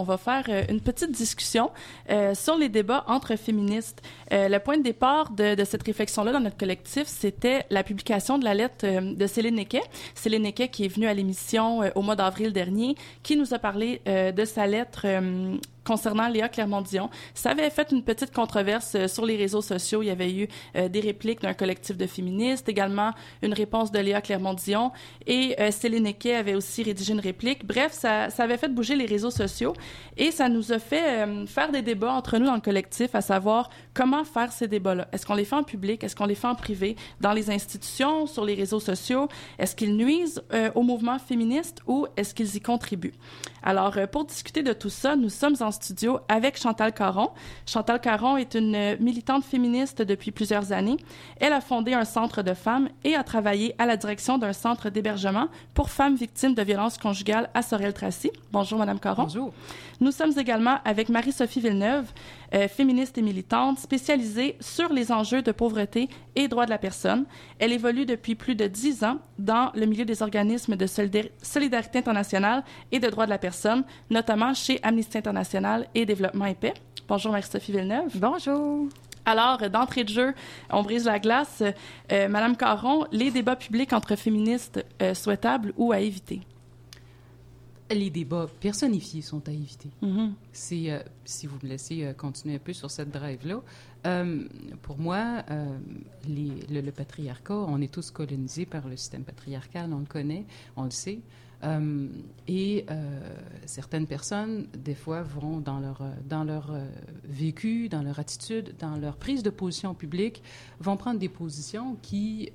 on va faire euh, une petite discussion euh, sur les débats entre féministes. Euh, le point de départ de, cette réflexion-là dans notre collectif, c'était la publication de la lettre de Céline Nequet. Céline qui est venue à l'émission au mois d'avril dernier, qui nous a parlé de sa lettre concernant Léa Clermont-Dion. Ça avait fait une petite controverse euh, sur les réseaux sociaux. Il y avait eu euh, des répliques d'un collectif de féministes, également une réponse de Léa Clermont-Dion et euh, Céline Nequet avait aussi rédigé une réplique. Bref, ça, avait fait bouger les réseaux sociaux et ça nous a fait faire des débats entre nous dans le collectif à savoir comment faire ces débats-là. Est-ce qu'on les fait en public? Est-ce qu'on les fait en privé? Dans les institutions, sur les réseaux sociaux? Est-ce qu'ils nuisent au mouvement féministe ou est-ce qu'ils y contribuent? Alors, pour discuter de tout ça, nous sommes en studio avec Chantal Caron. Chantal Caron est une militante féministe depuis plusieurs années. Elle a fondé un centre de femmes et a travaillé à la direction d'un centre d'hébergement pour femmes victimes de violences conjugales à Sorel-Tracy. Bonjour, Madame Caron. Bonjour. Nous sommes également avec Marie-Sophie Villeneuve, euh, féministe et militante, spécialisée sur les enjeux de pauvreté et droits de la personne. Elle évolue depuis plus de dix ans dans le milieu des organismes de solidar- solidarité internationale et de droits de la personne, notamment chez Amnesty International et Développement et Paix. Bonjour Marie-Sophie Villeneuve. Bonjour. Alors, euh, d'entrée de jeu, on brise la glace. Euh, Madame Caron, les débats publics entre féministes euh, souhaitables ou à éviter? Les débats personnifiés sont à éviter. C'est, euh, si vous me laissez euh, continuer un peu sur cette drive-là, euh, pour moi, les- le, le patriarcat, on est tous colonisés par le système patriarcal, on le connaît, on le sait. Euh, et euh, certaines personnes, des fois, vont dans leur, euh, dans leur euh, vécu, dans leur attitude, dans leur prise de position publique, vont prendre des positions qui,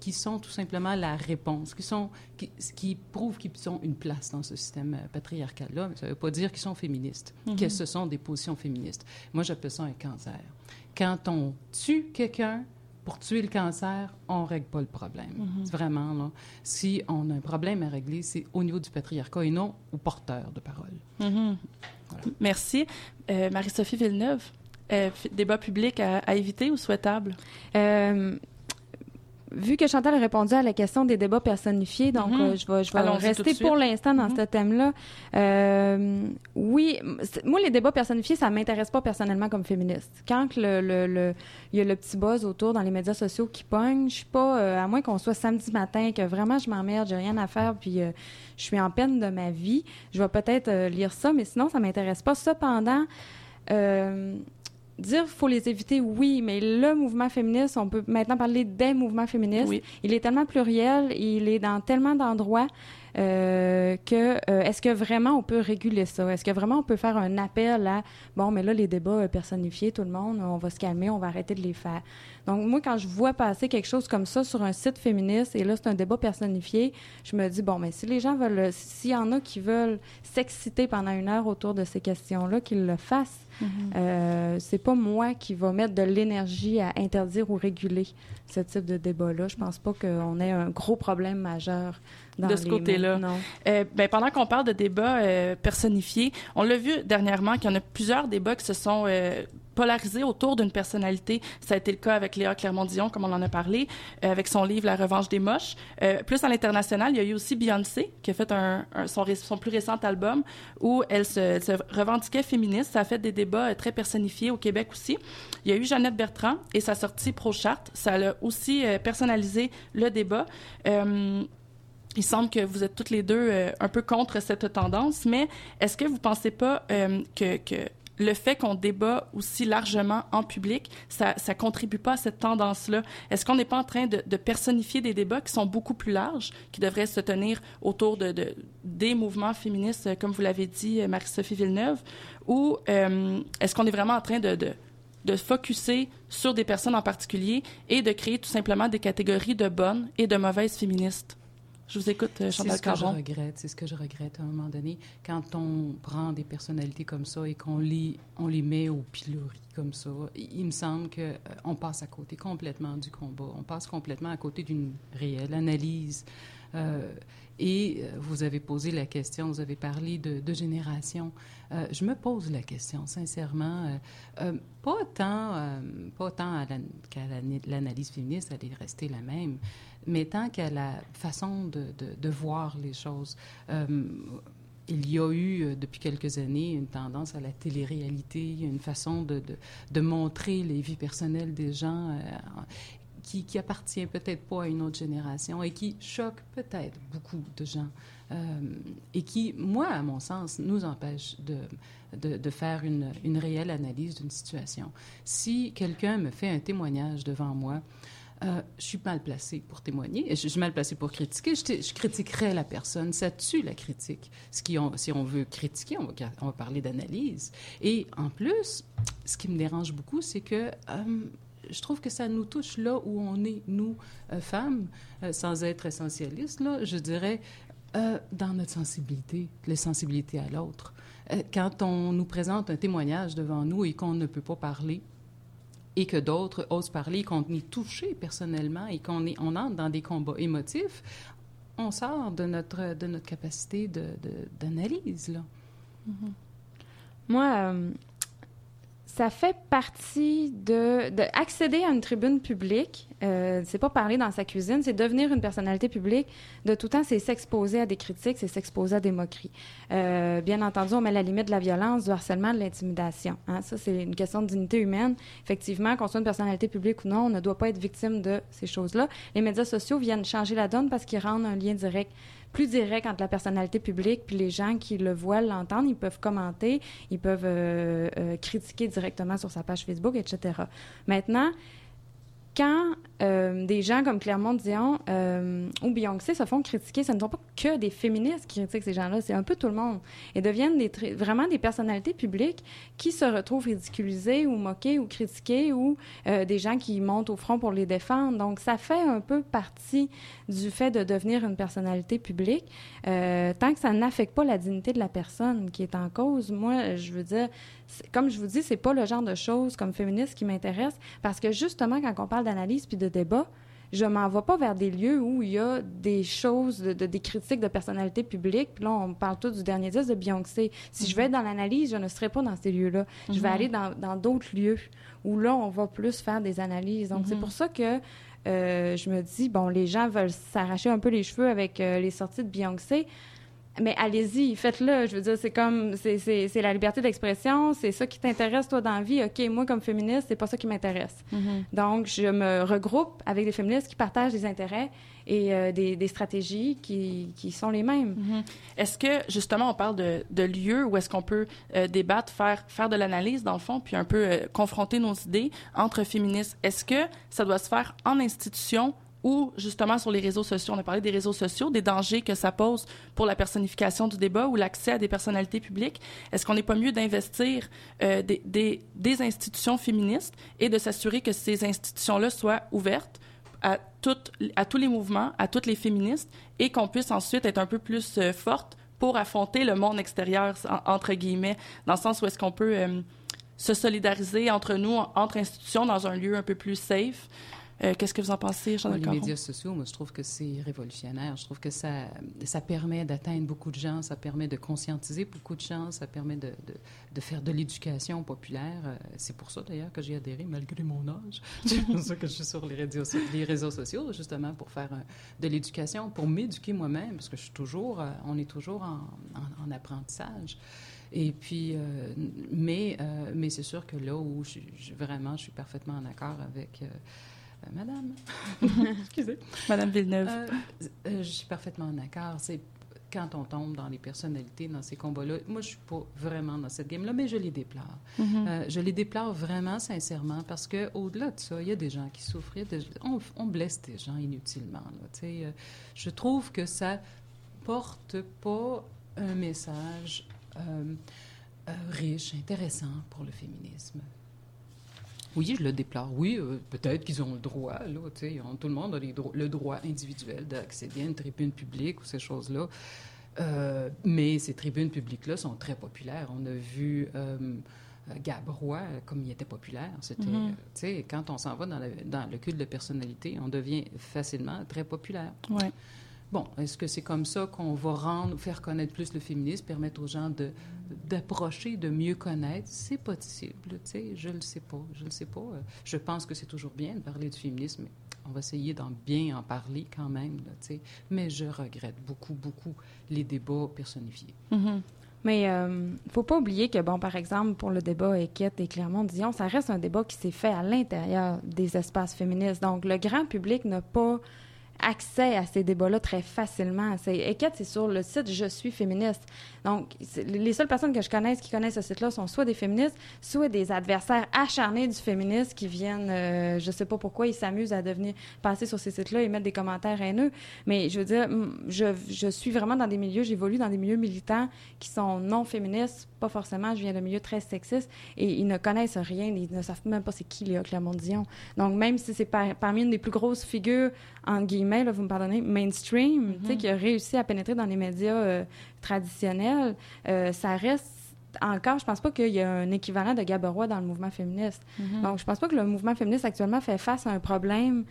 qui sont tout simplement la réponse, qui, sont, qui, qui prouvent qu'ils ont une place dans ce système patriarcal-là. Mais ça ne veut pas dire qu'ils sont féministes, que ce sont des positions féministes. Moi, j'appelle ça un cancer. Quand on tue quelqu'un, pour tuer le cancer, on ne règle pas le problème. C'est Vraiment, là. Si on a un problème à régler, c'est au niveau du patriarcat et non au porteur de parole. Mhm. Merci. Euh, Marie-Sophie Villeneuve, euh, débat public à, à éviter ou souhaitable? Euh, vu que Chantal a répondu à la question des débats personnifiés, donc Mhm. euh, je vais, je rester pour l'instant dans Mhm. ce thème-là. Euh, oui, moi, les débats personnifiés, ça m'intéresse pas personnellement comme féministe. Quand que le, le, le- il y a le petit buzz autour dans les médias sociaux qui pogne, je suis pas, euh, à moins qu'on soit samedi matin, que vraiment je m'emmerde, j'ai rien à faire, puis je suis en peine de ma vie, je vais peut-être lire ça, mais sinon, ça m'intéresse pas. Cependant, dire faut les éviter, oui, mais le mouvement féministe, on peut maintenant parler des mouvements féministes. Oui. Il est tellement pluriel, il est dans tellement d'endroits euh, que euh, est-ce que vraiment on peut réguler ça? Est-ce que vraiment on peut faire un appel à bon, mais là, les débats euh, personnifiés, tout le monde, on va se calmer, on va arrêter de les faire. Donc, moi, quand je vois passer quelque chose comme ça sur un site féministe, et là, c'est un débat personnifié, je me dis, bon, mais si les gens veulent, s'il y en a qui veulent s'exciter pendant une heure autour de ces questions-là, qu'ils le fassent. Euh, c'est pas moi qui va mettre de l'énergie à interdire ou réguler ce type de débat-là. Je pense pas qu'on ait un gros problème majeur De ce côté-là. Euh, ben, pendant qu'on parle de débats euh, personnifiés, on l'a vu dernièrement qu'il y en a plusieurs débats qui se sont euh, polarisés autour d'une personnalité. Ça a été le cas avec Léa Clermont-Dion, comme on en a parlé, euh, avec son livre La revanche des moches. Plus à l'international, il y a eu aussi Beyoncé, qui a fait un, un- son, plus récent album où elle se, elle se revendiquait féministe. Ça a fait des débats très personnifiés au Québec aussi. Il y a eu Jeannette Bertrand et sa sortie Pro-Charte. Ça a aussi personnalisé le débat. Il semble que vous êtes toutes les deux euh, un peu contre cette tendance, mais est-ce que vous pensez pas euh, que, le fait qu'on débat aussi largement en public, ça, ça contribue pas à cette tendance-là? Est-ce qu'on n'est pas en train de, personnifier des débats qui sont beaucoup plus larges, qui devraient se tenir autour de, de- des mouvements féministes, euh, comme vous l'avez dit, Marie-Sophie Villeneuve, ou est-ce qu'on est vraiment en train de, de de focuser sur des personnes en particulier et de créer tout simplement des catégories de bonnes et de mauvaises féministes? Je vous écoute, euh, C'est Chantal ce que je Caron. regrette, c'est ce que je regrette à un moment donné, quand on prend des personnalités comme ça et qu'on les, on les met au pilori comme ça, il, me semble que euh, passe à côté complètement du combat, on passe complètement à côté d'une réelle analyse. Euh, et vous avez posé la question, vous avez parlé de, de génération. Euh, je me pose la question, sincèrement, euh, pas tant, pas tant à la- l'analyse féministe, elle est restée la même, mais tant qu'à la façon de, voir les choses. Euh, il y a eu, depuis quelques années, une tendance à la télé-réalité, une façon de, montrer les vies personnelles des gens qui, qui appartient peut-être pas à une autre génération et qui choque peut-être beaucoup de gens. Euh, et qui, moi, à mon sens, nous empêche de, faire une, réelle analyse d'une situation. Si quelqu'un me fait un témoignage devant moi, euh, je suis mal placée pour témoigner, je suis mal placée pour critiquer, je, critiquerais la personne, ça tue la critique. Ce qui si on veut critiquer, on va, parler d'analyse. Et en plus, ce qui me dérange beaucoup, c'est que... Euh, je trouve que ça nous touche là où on est, nous, euh, femmes, sans être essentialistes, là, je dirais, dans notre sensibilité, les sensibilités à l'autre. Quand on nous présente un témoignage devant nous et qu'on ne peut pas parler, et que d'autres osent parler, qu'on est touché personnellement et qu'on on entre dans des combats émotifs, on sort de notre, de notre capacité d'analyse. De, de, là. Mm -hmm. Moi, euh, ça fait partie de, de, accéder à une tribune publique. Euh, c'est pas parler dans sa cuisine, c'est devenir une personnalité publique. De tout temps, c'est s'exposer à des critiques, c'est s'exposer à des moqueries. Euh, bien entendu, on met la limite de la violence, du harcèlement, de l'intimidation. Hein? Ça, c'est une question de dignité humaine. Effectivement, qu'on soit une personnalité publique ou non, on ne doit pas être victime de ces choses-là. Les médias sociaux viennent changer la donne parce qu'ils rendent un lien direct plus direct entre la personnalité publique puis les gens qui le voient, l'entendent. Ils peuvent commenter, ils peuvent euh, euh, critiquer directement sur sa page Facebook, etc. Maintenant, quand euh, des gens comme Clermont-Dion euh, ou Beyoncé se font critiquer, ce ne sont pas que des féministes qui critiquent ces gens-là, c'est un peu tout le monde. Et deviennent vraiment des personnalités publiques qui se retrouvent ridiculisées ou moquées ou critiquées ou euh, des gens qui montent au front pour les défendre. Donc, ça fait un peu partie du fait de devenir une personnalité publique. Tant que ça n'affecte pas la dignité de la personne qui est en cause, moi, je veux dire, comme je vous dis, c'est pas le genre de choses comme féministe qui m'intéresse parce que justement, quand on parle d'analyse puis de débat, je m'en vais pas vers des lieux où il y a des choses, de, de, des critiques de personnalités publiques. Puis là, on parle tout du dernier disque de Beyoncé. Si mm -hmm. je vais être dans l'analyse, je ne serai pas dans ces lieux-là. Mm -hmm. Je vais aller dans d'autres lieux où là, on va plus faire des analyses. Donc, mm -hmm. c'est pour ça que euh, je me dis, bon, les gens veulent s'arracher un peu les cheveux avec euh, les sorties de Beyoncé mais allez-y, faites-le. Je veux dire, c'est comme, c'est la liberté d'expression, c'est ça qui t'intéresse, toi, dans la vie. OK, moi, comme féministe, c'est pas ça qui m'intéresse. Mm -hmm. Donc, je me regroupe avec des féministes qui partagent des intérêts et euh, des, des, stratégies qui, qui, sont les mêmes. Mm -hmm. Est-ce que, justement, on parle de, de lieux où est-ce qu'on peut euh, débattre, faire, faire de l'analyse, dans le fond, puis un peu euh, confronter nos idées entre féministes? Est-ce que ça doit se faire en institution ou justement sur les réseaux sociaux. On a parlé des réseaux sociaux, des dangers que ça pose pour la personnification du débat ou l'accès à des personnalités publiques. Est-ce qu'on n'est pas mieux d'investir euh, des, institutions féministes et de s'assurer que ces institutions-là soient ouvertes à tous les mouvements, à toutes les féministes et qu'on puisse ensuite être un peu plus euh, forte pour affronter le monde extérieur, entre guillemets, dans le sens où est-ce qu'on peut euh, se solidariser entre nous, entre institutions, dans un lieu un peu plus safe. Euh, Qu'est-ce que vous en pensez, jean ouais, Les médias sociaux, moi, je trouve que c'est révolutionnaire. Je trouve que ça, ça permet d'atteindre beaucoup de gens, ça permet de conscientiser beaucoup de gens, ça permet de, de, de faire de l'éducation populaire. C'est pour ça, d'ailleurs, que j'ai adhéré, malgré mon âge. C'est pour ça que je suis sur les réseaux, les réseaux sociaux, justement, pour faire de l'éducation, pour m'éduquer moi-même, parce que je suis toujours, on est toujours en, en, en apprentissage. Et puis, euh, mais, euh, mais c'est sûr que là où je, je, vraiment, je suis parfaitement en accord avec... Euh, Madame. Excusez. Madame Villeneuve. Euh, euh, je suis parfaitement en accord. C'est quand on tombe dans les personnalités, dans ces combats-là. Moi, je suis pas vraiment dans cette game-là, mais je les déplore. Mm -hmm. euh, je les déplore vraiment sincèrement parce que au-delà de ça, il y a des gens qui souffrent. On, on, blesse des gens inutilement. Là, euh, je trouve que ça porte pas un message riche, intéressant pour le féminisme. Oui, je le déplore. Oui, euh, peut-être qu'ils ont le droit, là, tu sais, tout le monde a les dro le droit individuel d'accéder à une tribune publique ou ces choses-là. Euh, mais ces tribunes publiques-là sont très populaires. On a vu euh, Gabrois, comme il était populaire. C'était, mm -hmm. quand on s'en va dans, la, dans, le culte de personnalité, on devient facilement très populaire. Ouais. Bon, est-ce que c'est comme ça qu'on va rendre, faire connaître plus le féminisme, permettre aux gens d'approcher, de mieux connaître? C'est possible, tu sais, je le sais pas, je le sais pas. Je pense que c'est toujours bien de parler du féminisme, mais On va essayer d'en bien en parler quand même, tu sais. Mais je regrette beaucoup, beaucoup les débats personnifiés. Mhm. Mais euh, faut pas oublier que, bon, par exemple, pour le débat Équette et Clermont-Dion, ça reste un débat qui s'est fait à l'intérieur des espaces féministes. Donc, le grand public n'a pas accès à ces débats-là très facilement. C'est, Équette, c'est sur le site Je suis féministe. Donc, les seules personnes que je connaisse qui connaissent ce site-là sont soit des féministes, soit des adversaires acharnés du féminisme qui viennent, euh, je sais pas pourquoi, ils s'amusent à devenir, passer sur ces sites-là et mettre des commentaires haineux. Mais je veux dire, je, suis vraiment dans des milieux, j'évolue dans des milieux militants qui sont non féministes, pas forcément, je viens d'un milieu très sexiste, et ils ne connaissent rien, ils ne savent même pas c'est qui Léa Clermont-Dion. Donc, même si c'est par- parmi une des plus grosses figures, en guillemets, là, vous me pardonnez, mainstream, tu sais, qui a réussi à pénétrer dans les médias euh, traditionnels, euh, ça reste encore, je pense pas qu'il y a un équivalent de Gaberois dans le mouvement féministe. Mhm. Donc, je pense pas que le mouvement féministe actuellement fait face à un problème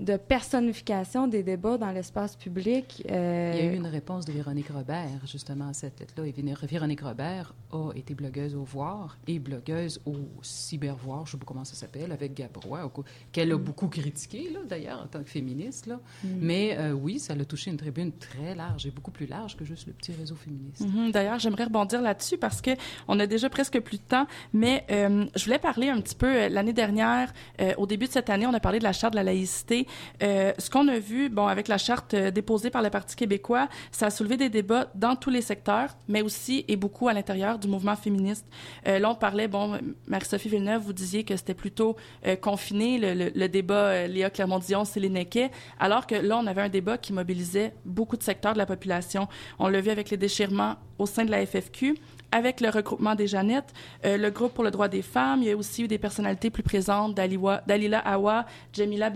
de personnification des débats dans l'espace public. euh, Il y a eu une réponse de Véronique Robert, justement, à cette lettre-là. Et Véronique Robert a été blogueuse au Voir et blogueuse au Cybervoir, je ne sais pas comment ça s'appelle, avec Gabrois, qu'elle a beaucoup critiqué, là, d'ailleurs, en tant que féministe. Là. Mais euh, oui, ça l'a touché une tribune très large et beaucoup plus large que juste le petit réseau féministe. Mhm. D'ailleurs, j'aimerais rebondir là-dessus parce que on a déjà presque plus de temps, mais euh, je voulais parler un petit peu l'année dernière, au début de cette année, on a parlé de la charte de la laïcité. Euh, ce qu'on a vu, bon, avec la charte euh, déposée par le Parti québécois, ça a soulevé des débats dans tous les secteurs, mais aussi et beaucoup à l'intérieur du mouvement féministe. Euh, là, on parlait, bon, Marie-Sophie Villeneuve, vous disiez que c'était plutôt euh, confiné le, débat Léa Clermont-Dion, Céline Nequet, alors que là, on avait un débat qui mobilisait beaucoup de secteurs de la population. On l'a vu avec les déchirements au sein de la FFQ, avec le regroupement des Jeannettes, le groupe pour le droit des femmes. Il y a aussi eu des personnalités plus présentes, Dalila Awa, Jamila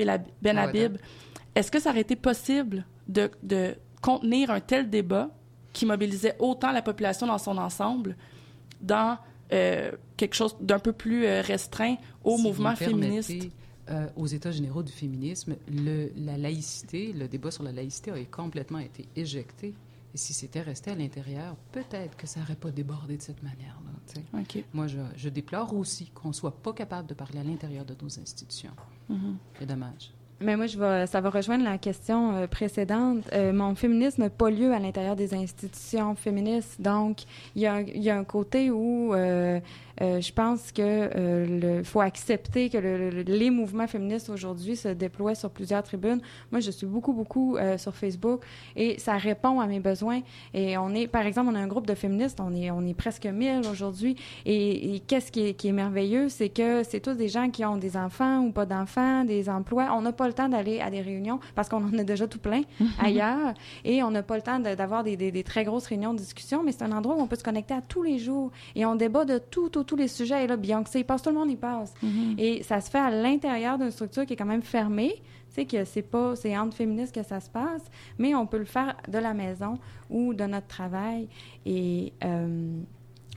Est-ce que ça aurait été possible de, de contenir un tel débat qui mobilisait autant la population dans son ensemble dans euh, quelque chose d'un peu plus euh, restreint au Si mouvement féministe? euh, aux États généraux du féminisme, le, la laïcité, le débat sur la laïcité a complètement été éjecté. Et si c'était resté à l'intérieur, peut-être que ça n'aurait pas débordé de cette manière-là. Moi, je, je déplore aussi qu'on ne soit pas capable de parler à l'intérieur de nos institutions. Mhm. C'est dommage. Mais moi, je vais, ça va rejoindre la question euh, précédente. Euh, mon féminisme n'a pas lieu à l'intérieur des institutions féministes. Donc, il y a, y a un côté où euh, je pense que le faut accepter que le- le- les mouvements féministes aujourd'hui se déploient sur plusieurs tribunes. Moi, je suis beaucoup, beaucoup sur Facebook et ça répond à mes besoins. Et on est, par exemple, on a un groupe de féministes, on est, on est presque 1000 aujourd'hui. Et, qu'est-ce qui est, merveilleux, c'est que c'est tous des gens qui ont des enfants ou pas d'enfants, des emplois. On pas temps d'aller à des réunions parce qu'on en a déjà tout plein ailleurs. Et on n'a pas le temps de- d'avoir des, des- des très grosses réunions de discussion, mais c'est un endroit où on peut se connecter à tous les jours. Et on débat de tout, tout, tous les sujets. Et là, Beyoncé, il passe, tout le monde y passe. Mhm. Et ça se fait à l'intérieur d'une structure qui est quand même fermée. Tu sais que c'est pas, c'est entre féministes que ça se passe, mais on peut le faire de la maison ou de notre travail. Et euh,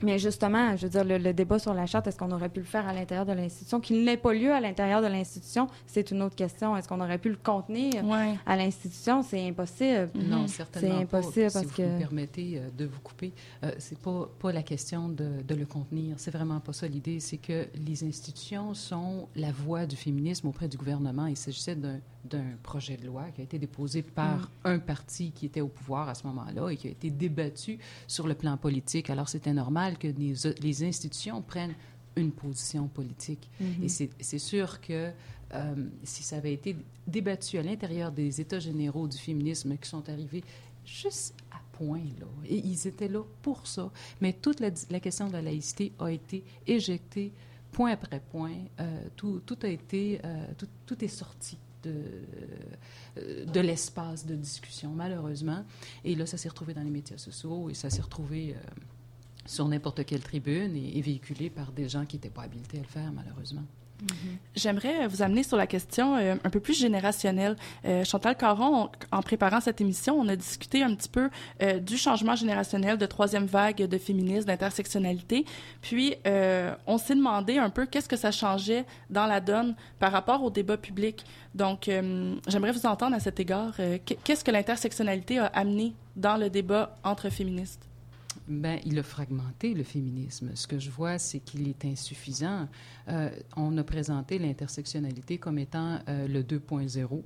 mais justement, je veux dire, le, le débat sur la charte, est-ce qu'on aurait pu le faire à l'intérieur de l'institution, qu'il n'ait pas lieu à l'intérieur de l'institution, c'est une autre question. Est-ce qu'on aurait pu le contenir Ouais. à l'institution? C'est impossible. Mhm. Non, certainement C'est pas. impossible Si parce vous que- me permettez euh, de vous couper, euh, c'est pas pas la question de, de le contenir. C'est vraiment pas ça l'idée. C'est que les institutions sont la voix du féminisme auprès du gouvernement. Il s'agissait d'un d'un projet de loi qui a été déposé par Mm. un parti qui était au pouvoir à ce moment-là et qui a été débattu sur le plan politique. Alors c'était normal que les, les institutions prennent une position politique. Mhm. Et c'est c'est sûr que euh, si ça avait été débattu à l'intérieur des États généraux du féminisme qui sont arrivés juste à point, là, et ils étaient là pour ça, mais toute la, la question de la laïcité a été éjectée point après point. Euh, tout, tout a été, euh, tout, tout est sorti de, euh, de l'espace de discussion, malheureusement. Et là, ça s'est retrouvé dans les médias sociaux et ça s'est retrouvé euh, sur n'importe quelle tribune et, et véhiculé par des gens qui n'étaient pas habilités à le faire, malheureusement. J'aimerais vous amener sur la question euh, un peu plus générationnelle. Euh, Chantal Caron, on- en préparant cette émission, on a discuté un petit peu euh, du changement générationnel de troisième vague de féminisme, d'intersectionnalité. Puis, euh, on s'est demandé un peu qu'est-ce que ça changeait dans la donne par rapport au débat public. Donc, euh, j'aimerais vous entendre à cet égard. euh, qu- qu'est-ce que l'intersectionnalité a amené dans le débat entre féministes? Ben, il a fragmenté le féminisme. Ce que je vois, c'est qu'il est insuffisant. Euh, on a présenté l'intersectionnalité comme étant euh, le 2.0.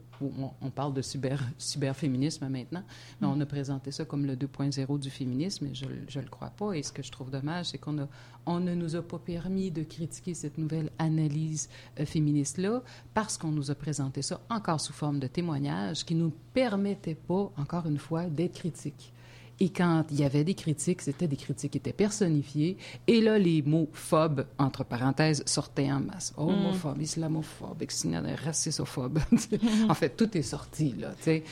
On, parle de cyber, cyberféminisme maintenant, mais on a présenté ça comme le 2.0 du féminisme, et je ne le crois pas. Et ce que je trouve dommage, c'est qu'on on ne nous a pas permis de critiquer cette nouvelle analyse euh, féministe-là parce qu'on nous a présenté ça encore sous forme de témoignage qui ne nous permettait pas, encore une fois, d'être critiques. Et quand il y avait des critiques, c'était des critiques qui étaient personnifiées. Et là, les mots phobes, entre parenthèses, sortaient en masse. Mm. Homophobe, islamophobe, racisophobe. en fait, tout est sorti, là, tu sais.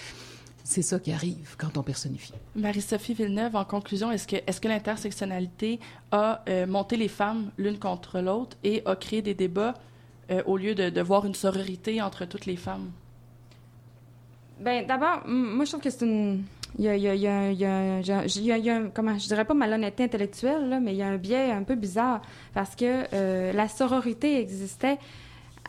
C'est ça qui arrive quand on personnifie. Marie-Sophie Villeneuve, en conclusion, est-ce que, est que l'intersectionnalité a euh, monté les femmes l'une contre l'autre et a créé des débats euh, au lieu de, de, voir une sororité entre toutes les femmes? Bien, d'abord, moi, je trouve que c'est une il y a, a comment, je dirais pas malhonnêteté intellectuelle, là, mais il y a un biais un peu bizarre parce que euh, la sororité existait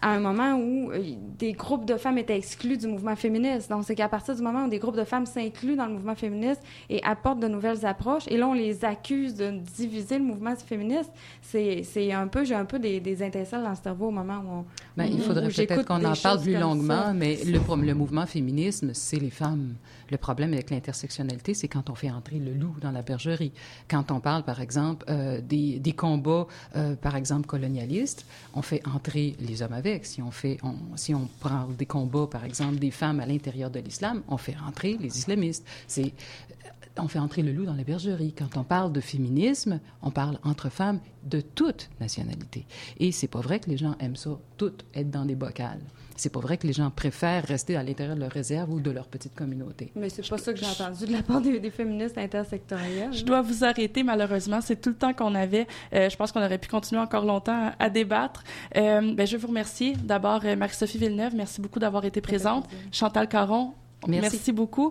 à un moment où euh, des groupes de femmes étaient exclus du mouvement féministe. Donc, c'est qu'à partir du moment où des groupes de femmes s'incluent dans le mouvement féministe et apportent de nouvelles approches, et là, on les accuse de diviser le mouvement féministe, c'est un peu, j'ai un peu des, des dans le cerveau au moment où on. Ben, il faudrait peut-être qu'on en parle plus longuement, mais le, le mouvement féminisme, c'est les femmes. Le problème avec l'intersectionnalité, c'est quand on fait entrer le loup dans la bergerie. Quand on parle, par exemple, euh, des, des, combats, euh, par exemple, colonialistes, on fait entrer les hommes avec. Si on, fait, on, si on prend des combats, par exemple, des femmes à l'intérieur de l'islam, on fait entrer les islamistes. C'est on fait entrer le loup dans la bergerie. Quand on parle de féminisme, on parle entre femmes de toute nationalité. Et c'est pas vrai que les gens aiment ça, toutes être dans des bocales c'est pas vrai que les gens préfèrent rester à l'intérieur de leur réserve ou de leur petite communauté. Mais c'est pas ça que j'ai entendu de la part des, féministes intersectorielles. Je dois vous arrêter, malheureusement. C'est tout le temps qu'on avait. Euh, je pense qu'on aurait pu continuer encore longtemps à, débattre. Euh, ben, je vous remercier. D'abord, euh, Marie-Sophie Villeneuve, merci beaucoup d'avoir été présente. Chantal Caron, merci beaucoup.